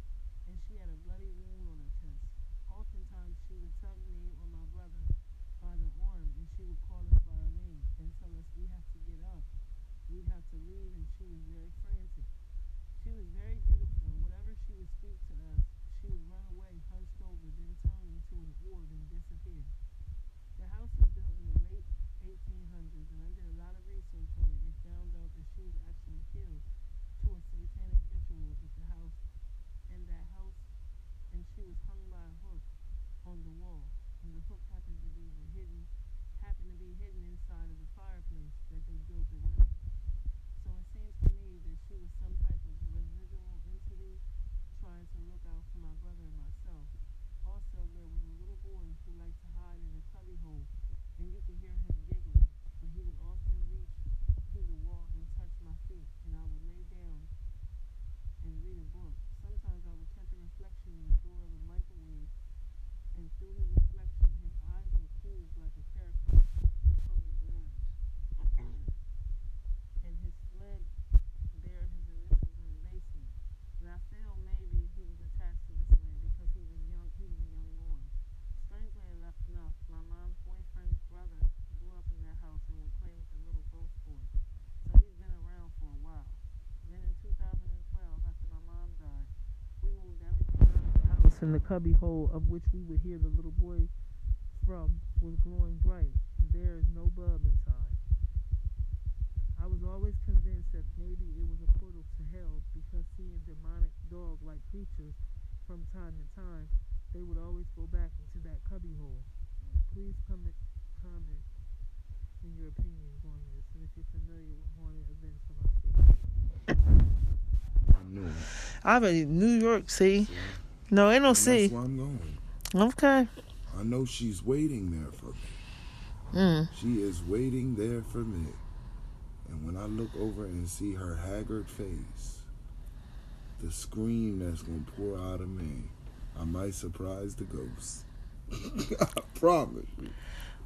and she had a bloody wound on her chest. Oftentimes she would tug me or my brother by the arm, and she would call us by our name and tell us we have to get up. We'd have to leave, and she was very frantic. She was very beautiful, and whatever she would speak to us, she would run away, hunched over, then turn into an orb and disappear. The house was built in the late 1800s, and I did a lot of research on it and found out that she was actually killed to a satanic ritual at the house, in that house, and was hung by a hook on the wall, and the hook happened to be the hidden, happened to be hidden inside of the fireplace that they built around. So it seems to me that she was some type of residual entity trying to look out for my brother and myself. Also, there was a little boy who liked to hide in a cubby hole, and you could hear him giggling. But he would often reach through the wall and touch my feet, and I would lay down and read a book. Sometimes I would catch a reflection in the microwave, and through his reflection, his eyes would cube like a character from the garage. and his sled bared his initials in the basement. And I feel maybe he was attached to the sled because he was young. He was a young boy. Strangely enough, enough, my mom's boyfriend's brother grew up in that house and would play with the little ghost boy. So he's been around for a while. Then in 2012, after my mom died, we moved everything out of the house, and the cubby hole of which we would hear the little boy from was glowing bright. and There is no bulb inside. I was always convinced that maybe it was a portal to hell because seeing demonic dog like creatures from time to time, they would always go back into that cubby hole. Please comment, comment in your opinions on this and if you're familiar with haunted events from upstate. I knew it. I already New York, see? No, ain't no And see. That's where I'm going. Okay. I know she's waiting there for me. Mm. She is waiting there for me. And when I look over and see her haggard face, the scream that's going to pour out of me, I might surprise the ghost. I promise.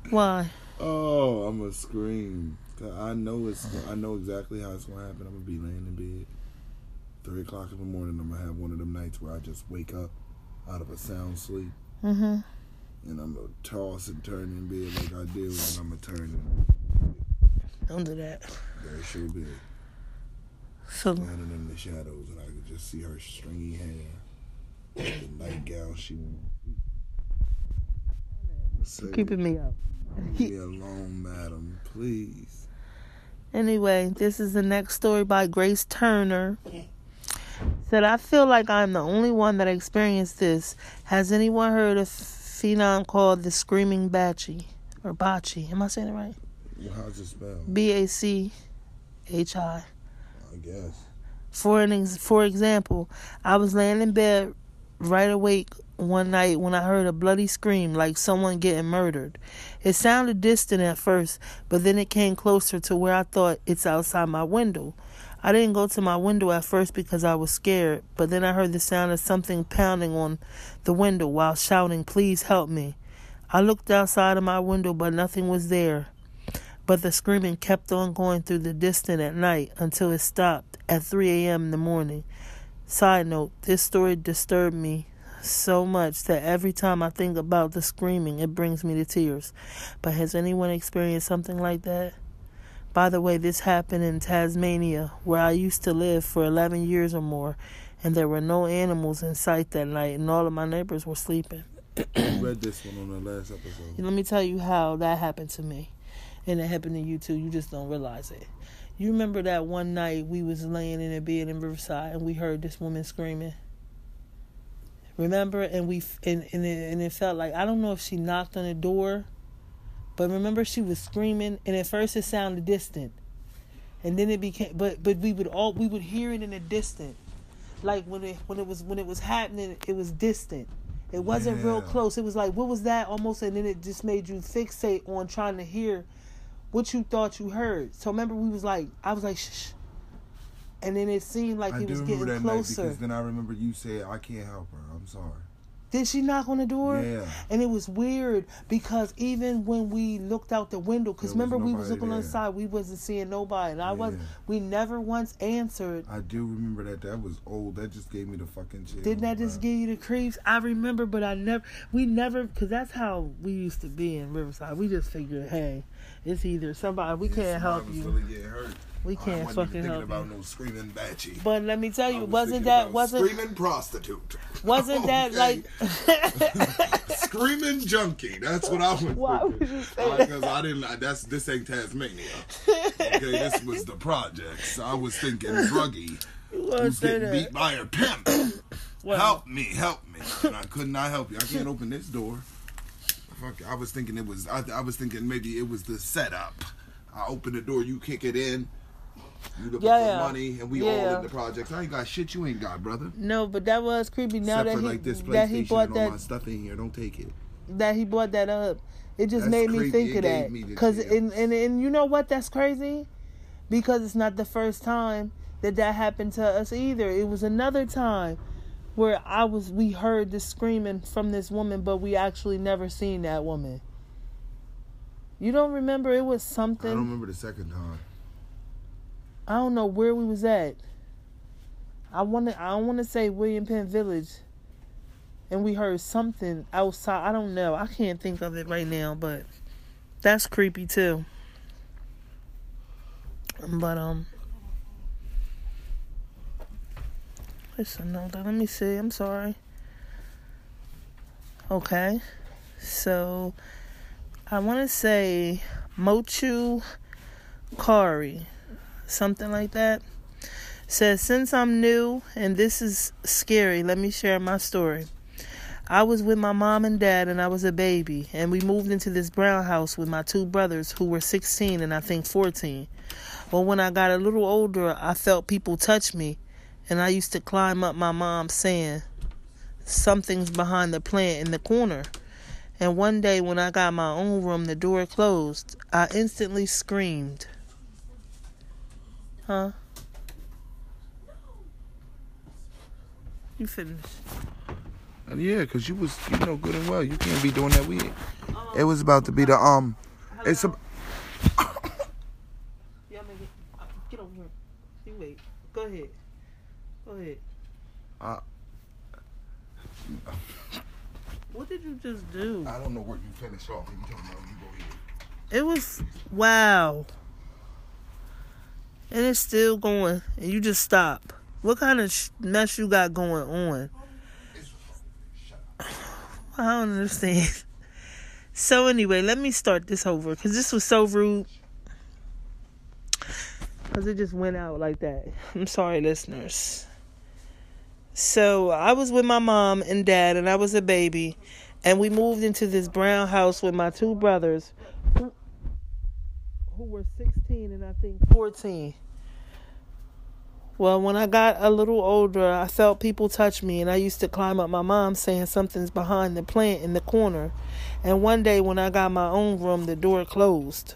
Why? Oh, I'm gonna scream. I know it's. I know exactly how it's gonna happen. I'm gonna be laying in bed, three o'clock in the morning. I'm gonna have one of them nights where I just wake up out of a sound sleep, Mm-hmm. and I'm gonna toss and turn in bed like I do, and I'm gonna turn. Don't do that. There she'll be So standing in the shadows, and I could just see her stringy hair, the nightgown. She Say, Keeping me up. Leave me alone, madam, please. Anyway, this is the next story by Grace Turner. Said, I feel like I'm the only one that experienced this. Has anyone heard of phenom called the Screaming Bachi? Or Bachi? Am I saying it right? How's it spelled? B A C H I. I guess. For an ex- for example, I was laying in bed right awake one night when I heard a bloody scream like someone getting murdered. It sounded distant at first, but then it came closer to where I thought it's outside my window. I didn't go to my window at first because I was scared, but then I heard the sound of something pounding on the window while shouting, Please help me. I looked outside of my window, but nothing was there. But the screaming kept on going through the distance at night until it stopped at 3 a.m. in the morning. Side note, this story disturbed me so much that every time I think about the screaming, it brings me to tears. But has anyone experienced something like that? By the way, this happened in Tasmania, where I used to live for 11 years or more, and there were no animals in sight that night, and all of my neighbors were sleeping. I read this one on the last episode. Let me tell you how that happened to me, and it happened to you too. You just don't realize it. You remember that one night we was laying in a bed in Riverside, and we heard this woman screaming. Remember, and we and and it, and it felt like I don't know if she knocked on the door, but remember she was screaming, and at first it sounded distant, and then it became but but we would all we would hear it in the distance, like when it when it was when it was happening, it was distant. It wasn't real close. It was like what was that almost, and then it just made you fixate on trying to hear what you thought you heard. So remember, we was like I was like shh, shh. and then it seemed like I it do was remember getting closer. because then I remember you said I can't help her. I'm sorry. Did she knock on the door? Yeah. And it was weird because even when we looked out the window, because was remember we was looking there. side, we wasn't seeing nobody, and I was we never once answered. I do remember that. That was old. That just gave me the fucking chills. Didn't that just give you the creeps? I remember, but I never, we never, because that's how we used to be in Riverside. We just figured, hey, it's either somebody we Yeah, can't help was you, really getting hurt. We can't wasn't fucking even help about you. no screaming Bachi. But let me tell you, was wasn't that wasn't screaming prostitute? wasn't that Okay. like? screaming junkie? That's what I was Why thinking. would you say? Because I didn't. like- That's this ain't Tasmania. Okay, this was the projects. I was thinking druggy. You wanna Who's getting that? beat by her pimp? Well, help me, help me. And I could not help you. I can't open this door. Fuck, I was thinking it was. I, I was thinking maybe it was the setup. I open the door, you kick it in. You looking Yeah, for money, and we all Yeah. in the projects. I ain't got shit you ain't got, brother. No, but that was creepy. Now Except that for he like this that he and all my stuff in here. Don't take it. that he brought that up, it just That's made me creepy. think It of that. Cause and, and and you know what? That's crazy, because it's not the first time that that happened to us either. It was another time where I was we heard the screaming from this woman, but we actually never seen that woman. You don't remember? It was something. I don't remember the second time. I don't know where we was at. I want to. I want to say William Penn Village. And we heard something outside. I don't know. I can't think of it right now, but that's creepy too. But um, listen, no, let me see. I'm sorry. Okay, so I want to say Mochu Kari something like that. Says, since I'm new and this is scary, let me share my story. I was with my mom and dad and I was a baby, and we moved into this brown house with my two brothers who were 16 and I think 14. But when I got a little older, I felt people touch me, and I used to climb up my mom saying, Something's behind the plant in the corner. And one day when I got my own room, the door closed. I instantly screamed. Huh? You finished. And yeah, cause you was you know good and well. You can't be doing that. We. It was about to be the um. It's a. Yeah, make it. uh, Get over here. You wait. Go ahead. Go ahead. Uh, What did you just do? I don't know where you finish off. You talking about you go here. It was wow. And it's still going, and you just stop. What kind of mess you got going on? I don't understand. So anyway, let me start this over because this was so rude. Because it just went out like that. I'm sorry, listeners. So I was with my mom and dad, and I was a baby, and we moved into this brown house with my two brothers, who, were 16 and I think 14. Well, when I got a little older, I felt people touch me, and I used to climb up my mom saying something's behind the plant in the corner. And one day, when I got my own room, the door closed.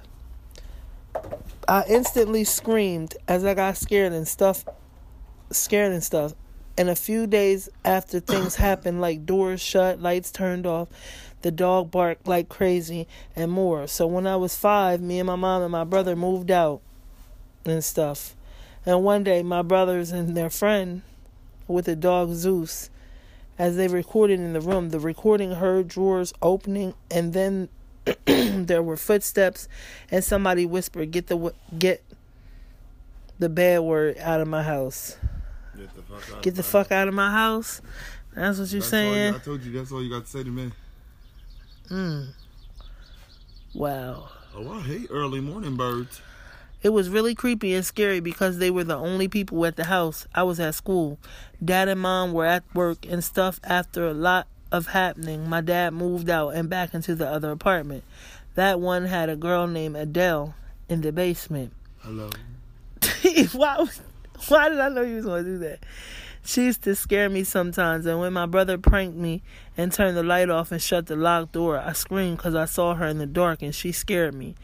I instantly screamed as I got scared and stuff, scared and stuff. And a few days after things happened, like doors shut, lights turned off, the dog barked like crazy, and more. So when I was five, me and my mom and my brother moved out and stuff. And one day, my brothers and their friend with the dog Zeus, as they recorded in the room, the recording heard drawers opening, and then there were footsteps, and somebody whispered, "Get the get the bad word out of my house. Get the fuck out. Get the fuck out of my house." That's what you're That's you- saying. I told you that's all you got to say to me. Mm. Wow. Oh, I hate early morning birds. It was really creepy and scary because they were the only people at the house. I was at school. Dad and mom were at work and stuff. After a lot of happening, my dad moved out and back into the other apartment. That one had a girl named Adele in the basement. Hello. why, why did I know you was going to do that? She used to scare me sometimes, and when my brother pranked me and turned the light off and shut the locked door, I screamed because I saw her in the dark and she scared me.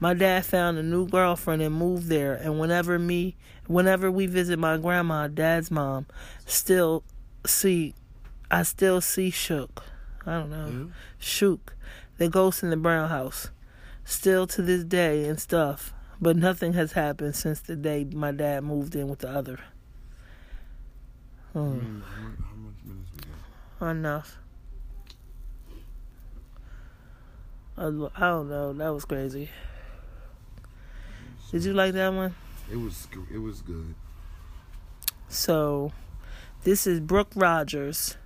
My dad found a new girlfriend and moved there, and whenever me, whenever we visit my grandma, dad's mom, still see, I still see Shook. I don't know, Who? Shook, the ghost in the brown house, still to this day and stuff. But nothing has happened since the day my dad moved in with the other. Hmm. Mm, how, much, how much minutes we Mm. Mm, got? Enough. I I don't know. That was crazy. Did you like that one? It was it was good. So, this is Brooke Rogers.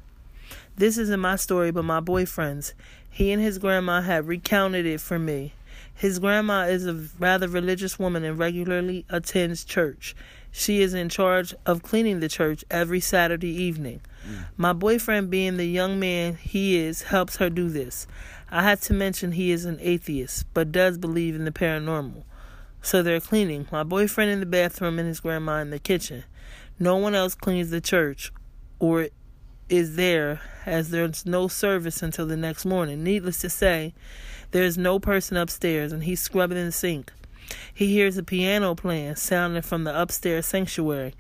This isn't my story, but my boyfriend's. He and his grandma have recounted it for me. His grandma is a rather religious woman and regularly attends church. She is in charge of cleaning the church every Saturday evening. Mm. My boyfriend, being the young man he is, helps her do this. I had to mention he is an atheist, but does believe in the paranormal. So they're cleaning. My boyfriend in the bathroom and his grandma in the kitchen. No one else cleans the church or is there as there's no service until the next morning. Needless to say, there's no person upstairs and he's scrubbing in the sink. He hears a piano playing, sounding from the upstairs sanctuary.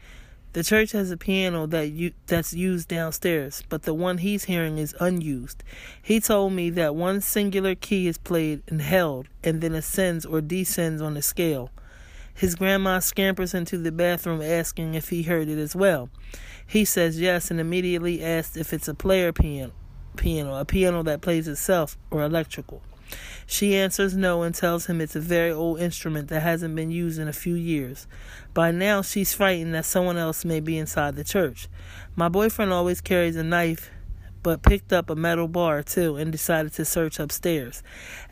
The church has a piano that you, that's used downstairs, but the one he's hearing is unused. He told me that one singular key is played and held, and then ascends or descends on the scale. His grandma scampers into the bathroom asking if he heard it as well. He says yes and immediately asks if it's a player piano, piano, a piano that plays itself or electrical. She answers no and tells him it's a very old instrument that hasn't been used in a few years. By now, she's frightened that someone else may be inside the church. My boyfriend always carries a knife, but picked up a metal bar too and decided to search upstairs.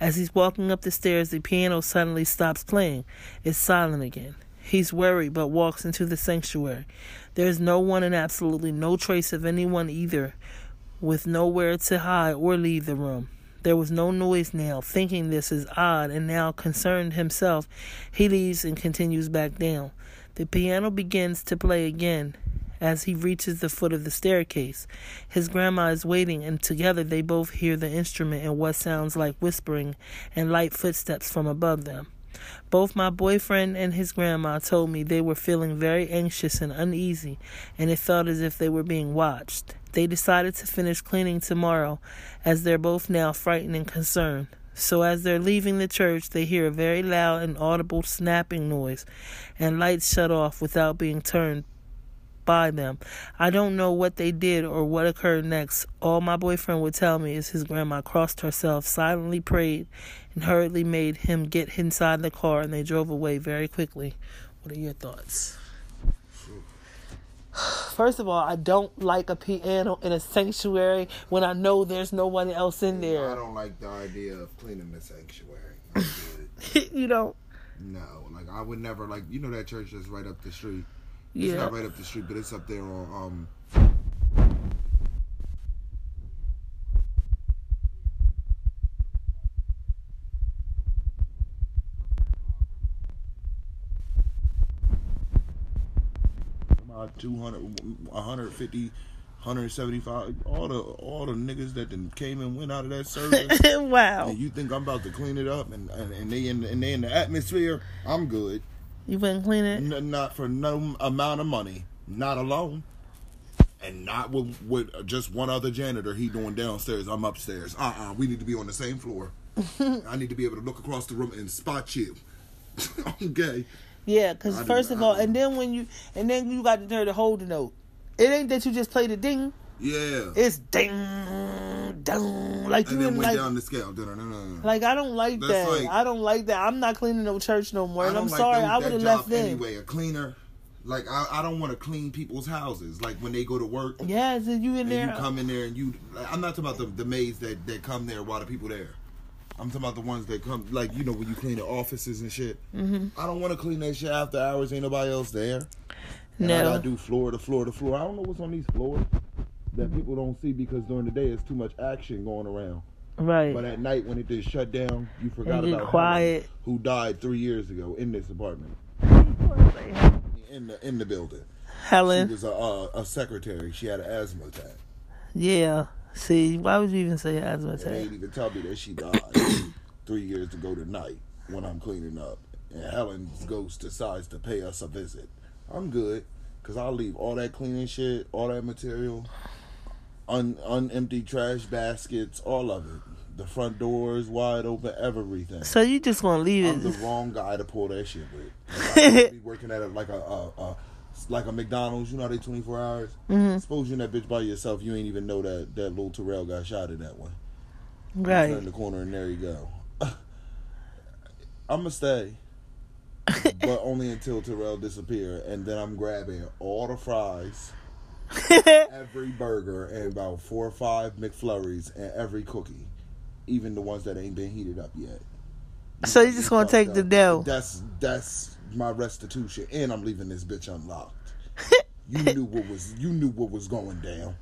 As he's walking up the stairs, the piano suddenly stops playing. It's silent again. He's worried but walks into the sanctuary. There's no one and absolutely no trace of anyone either, with nowhere to hide or leave the room. There was no noise now. Thinking this is odd and now concerned himself, he leaves and continues back down. The piano begins to play again as he reaches the foot of the staircase. His grandma is waiting, and together they both hear the instrument and what sounds like whispering and light footsteps from above them. Both my boyfriend and his grandma told me they were feeling very anxious and uneasy, and it felt as if they were being watched. They decided to finish cleaning tomorrow, as they're both now frightened and concerned. So, as they're leaving the church, they hear a very loud and audible snapping noise, and lights shut off without being turned by them. I don't know what they did or what occurred next. All my boyfriend would tell me is his grandma crossed herself, silently prayed, and hurriedly made him get inside the car, and they drove away very quickly. What are your thoughts? First of all, I don't like a piano in a sanctuary when I know there's no one else in there. I don't like the idea of cleaning the sanctuary. you don't. no, like I would never like you know that church that's right up the street. It's Yeah. not right up the street, but it's up there on um. About 200, 150, 175, all the all the niggas that done came and went out of that service. wow. and you think I'm about to clean it up and, and, and they in and they in the atmosphere? I'm good. You wouldn't clean it? N- not for no amount of money. Not alone. And not with, with just one other janitor. He doing downstairs. I'm upstairs. Uh uh We need to be on the same floor. I need to be able to look across the room and spot you. okay. Yeah, because first of all, and then when you, and then you got the nerve to hold the note. It ain't that you just play the ding. Yeah. It's ding, ding. Like and you then went like, down the scale. Like I don't like That's that. like- I don't like that. I'm not cleaning no church no more. And I'm like sorry, them- I would have left them. anyway. A cleaner. Like I, I don't want to clean people's houses. Like when they go to work. Yeah, so you in there. you come in there and you I'm not talking about the, the maids that, that come there while the people there. I'm talking about the ones that come like you know when you clean the offices and shit. Mm-hmm. I don't want to clean that shit after hours. Ain't nobody else there. And I No. gotta do floor to floor to floor. I don't know what's on these floors that people don't see because during the day it's too much action going around. right. But at night when it did shut down, you forgot about quiet. Who died three years ago in this apartment in the in the building. She Helen. was a a, a secretary. She had an asthma attack. Yeah. See, why would you even say asthma And they attack? ain't even tell me that she died three years ago tonight when I'm cleaning up. And Helen's ghost decides to pay us a visit. I'm good because I'll leave all that cleaning shit, all that material, un unempty trash baskets, all of it. The front doors wide open, everything. So you just gonna leave it. I'm the wrong guy to pull that shit with. Like, I could be working at a, like a, a, a like a McDonald's. You know they 24 hours. Mhm. Suppose you in that bitch by yourself. You ain't even know that that little Terrell got shot in that one. Right, Turn the corner and there you go. I'ma stay, but only until Terrell disappear, and then I'm grabbing all the fries, every burger, and about four or five McFlurries, and every cookie, even the ones that ain't been heated up yet. So you just gonna take the dough? That's that's my restitution, and I'm leaving this bitch unlocked. you knew what was you knew what was going down,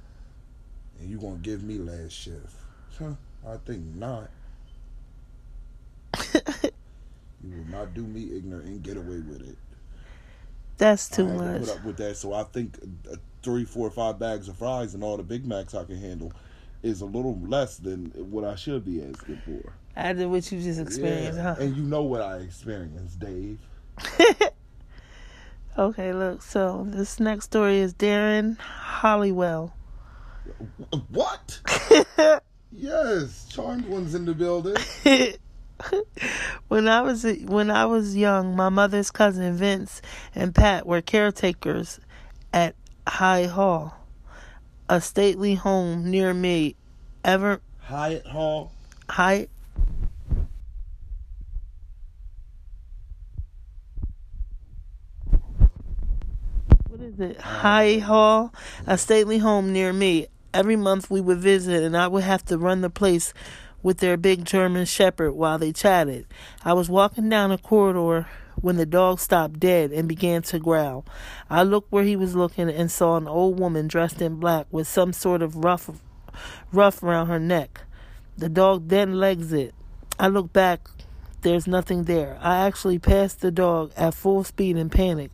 and you gonna give me last shift? Huh? I think not. You will not do me ignorant and get away with it. That's too had to much. put up with that, so I think uh, three, four, five bags of fries and all the Big Macs I can handle is a little less than what I should be asking for. After what you just experienced, Yeah. huh? And you know what I experienced, Dave. Okay, look. So this next story is Darren Halliwell. What? yes, Charmed one's in the building. when I was when I was young, my mother's cousin Vince and Pat were caretakers at High Hall, a stately home near me. Ever Hyatt Hall. High What is it? High Hall, a stately home near me. Every month we would visit, and I would have to run the place with their big German shepherd while they chatted. I was walking down a corridor when the dog stopped dead and began to growl. I looked where he was looking and saw an old woman dressed in black with some sort of rough rough around her neck. The dog then legs it. I look back. There's nothing there. I actually passed the dog at full speed in panic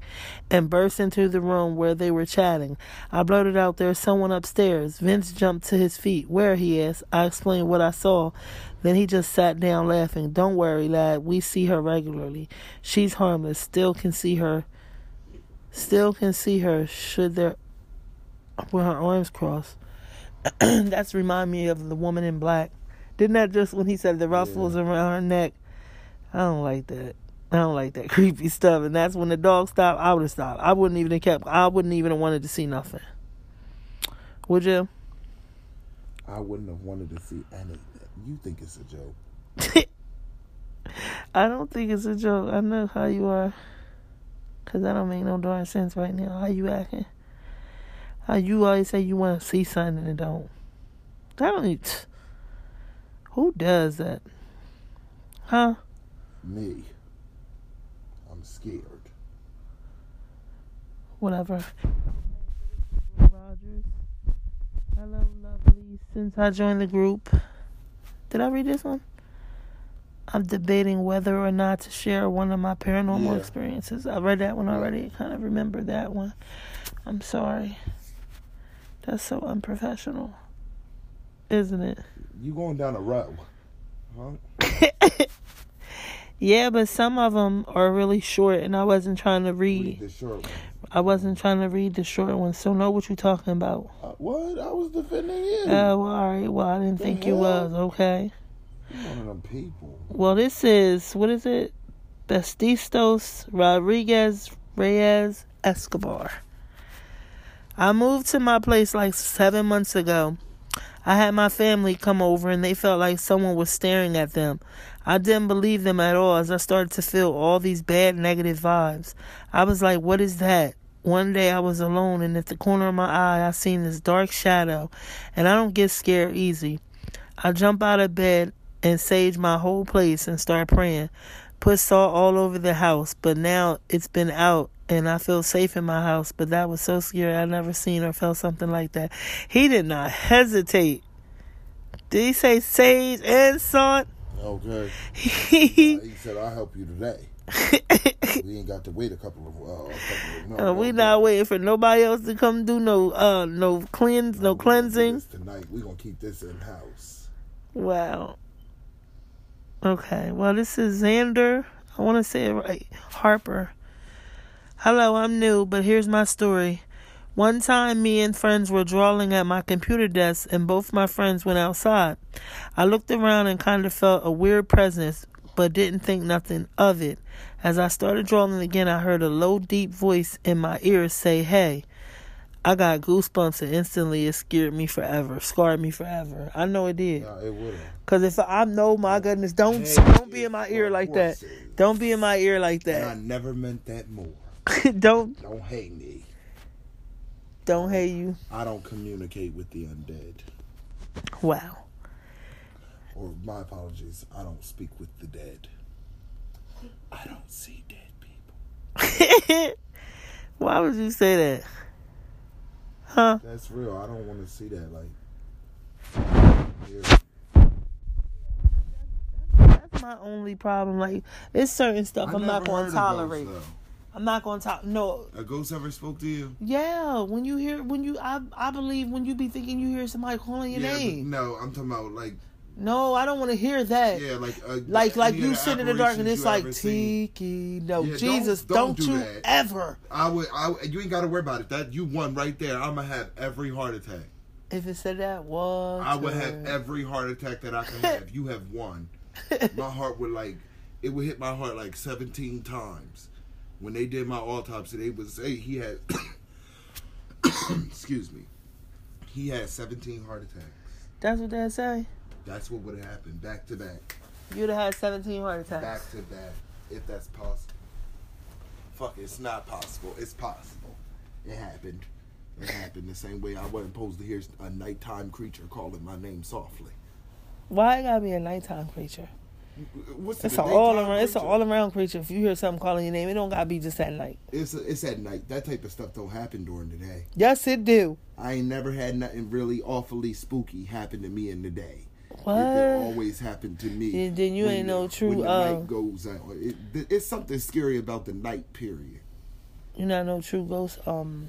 and burst into the room where they were chatting. I blurted out, There's someone upstairs. Vince jumped to his feet. Where? he asked. I explained what I saw. Then he just sat down laughing. Don't worry, lad. We see her regularly. She's harmless. Still can see her. Still can see her should there. with her arms crossed. That's remind me of the woman in black. Didn't that just when he said the ruffles around her neck? I don't like that. I don't like that creepy stuff. And that's when the dog stopped. I would have stopped. I wouldn't even have kept. I wouldn't even have wanted to see nothing. Would you? I wouldn't have wanted to see anything. You think it's a joke? I don't think it's a joke. I know how you are. Cause that don't make no darn sense right now. How you acting? How you always say you want to see something and don't. That don't. Need, who does that? Huh? Me. I'm scared. Whatever. Rogers. Hello, lovely. Since I joined the group, did I read this one? I'm debating whether or not to share one of my paranormal Yeah. experiences. I read that one already. I kind of remember that one. I'm sorry. That's so unprofessional, isn't it? You going down a row? Huh? Yeah, but some of them are really short, and I wasn't trying to Read read. the short one. I wasn't trying to read the short ones. So know what you're talking about. Uh, what? I was defending you. Oh, well, all right. Well, I didn't The think you was okay. you one of them people. Well, this is what is it? Bestistos Rodriguez Reyes Escobar. I moved to my place like seven months ago. I had my family come over and they felt like someone was staring at them. I didn't believe them at all as I started to feel all these bad negative vibes. I was like, what is that? One day I was alone and at the corner of my eye I seen this dark shadow and I don't get scared easy. I jump out of bed and sage my whole place and start praying. Put salt all over the house, but now it's been out and I feel safe in my house. But that was so scary. I never seen or felt something like that. He did not hesitate. Did he say sage and salt? Okay. he he said, "I'll help you today." we ain't got to wait a couple of. Uh, a couple of no, Uh, we no, not no. waiting for nobody else to come do no uh no cleanse no We cleansing. Tonight we gonna keep this in house. Wow. Okay. Well, this is Xander. I want to say it right. Harper. Hello, I'm new, but here's my story. One time, me and friends were drawing at my computer desk, and both my friends went outside. I looked around and kind of felt a weird presence, but didn't think nothing of it. As I started drawing again, I heard a low, deep voice in my ear say, Hey. I got goosebumps, and instantly it scared me forever, scarred me forever. I know it did. Yeah, it would. Cause if I know, my goodness, don't Hey, don't be in my ear like that. Don't be in my ear like And I never meant that more. don't Don't hate me. Don't hate you. I don't communicate with the undead. Wow. Or my apologies. I don't speak with the dead. I don't see dead people. Why would you say that? Huh? That's real. I don't want to see that. Like, yeah. That's my only problem. Like, it's certain stuff I I'm not going to tolerate. ghosts, I'm not going to talk. No. A ghost ever spoke to you? Yeah. When you hear, when you, I, I believe when you be thinking you hear somebody calling your yeah, name. no, I'm talking about like, No, I don't want to hear that. yeah, like, uh, Like, like you sit in the dark and it's like seen. tiki. No, Yeah, don't- Jesus, don't don't, do you that. ever. I would, I you ain't got to worry about it. That you won right there. I'm gonna have every heart attack. If it said that, what? I would have every heart attack that I can have. You have won. My heart would like, it would hit my heart like 17 times. When they did my autopsy, they would say he had, excuse me, he had 17 heart attacks. That's what they say. That's what would have happened back to back, You'd have had 17 heart attacks. back to back, if that's possible. Fuck, it's not possible. It's possible. It happened. It happened the same way I wasn't supposed to hear a nighttime creature calling my name softly. Why it gotta be a nighttime creature? What's It's it, an all around. It's an creature? all around creature. If you hear something calling your name, it don't gotta be just at night. It's it's at night. That type of stuff don't happen during the day. Yes, it do. I ain't never had nothing really awfully spooky happen to me in the day. What? It, always happened to me. Then- then you ain't the- no true, When the uh, night goes out, it, it's something scary about the night. Period. You not no true ghost. Um,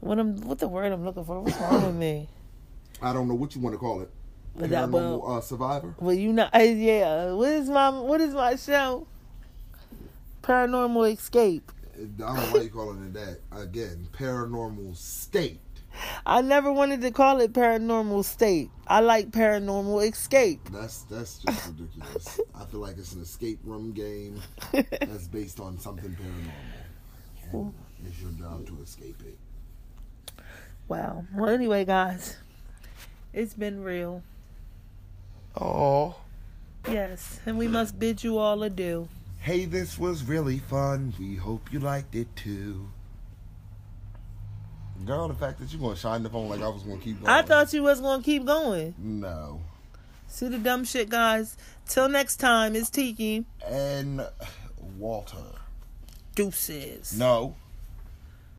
what I'm what the word I'm looking for? What's wrong with me? I don't know what you want to call it. But that- Paranormal well- uh, survivor. Well, you uh, Yeah. What is my What is my show? Paranormal Escape. I don't know why you calling it that. Again, paranormal state. I never wanted to call it paranormal state. I like paranormal escape. That's that's just ridiculous. I feel like it's an escape room game that's based on something paranormal. And it's your job to escape it. Wow. Well, anyway, guys, it's been real. Oh. Yes, and we must bid you all adieu. Hey, this was really fun. We hope you liked it too. Girl, the fact that you're gonna shine the phone like I was gonna keep going. I thought you was gonna keep going. no. See the dumb shit, guys. Till next time, it's Tiki. And Walter. Deuces. No.